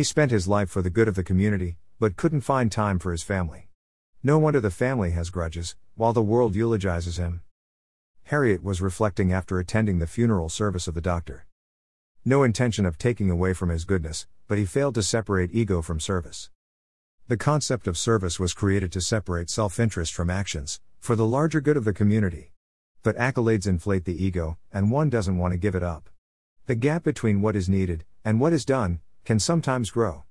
He spent his life for the good of the community, but couldn't find time for his family. No wonder the family has grudges, while the world eulogizes him. Harriet was reflecting after attending the funeral service of the doctor. No intention of taking away from his goodness, but he failed to separate ego from service. The concept of service was created to separate self interest from actions, for the larger good of the community. But accolades inflate the ego, and one doesn't want to give it up. The gap between what is needed and what is done can sometimes grow.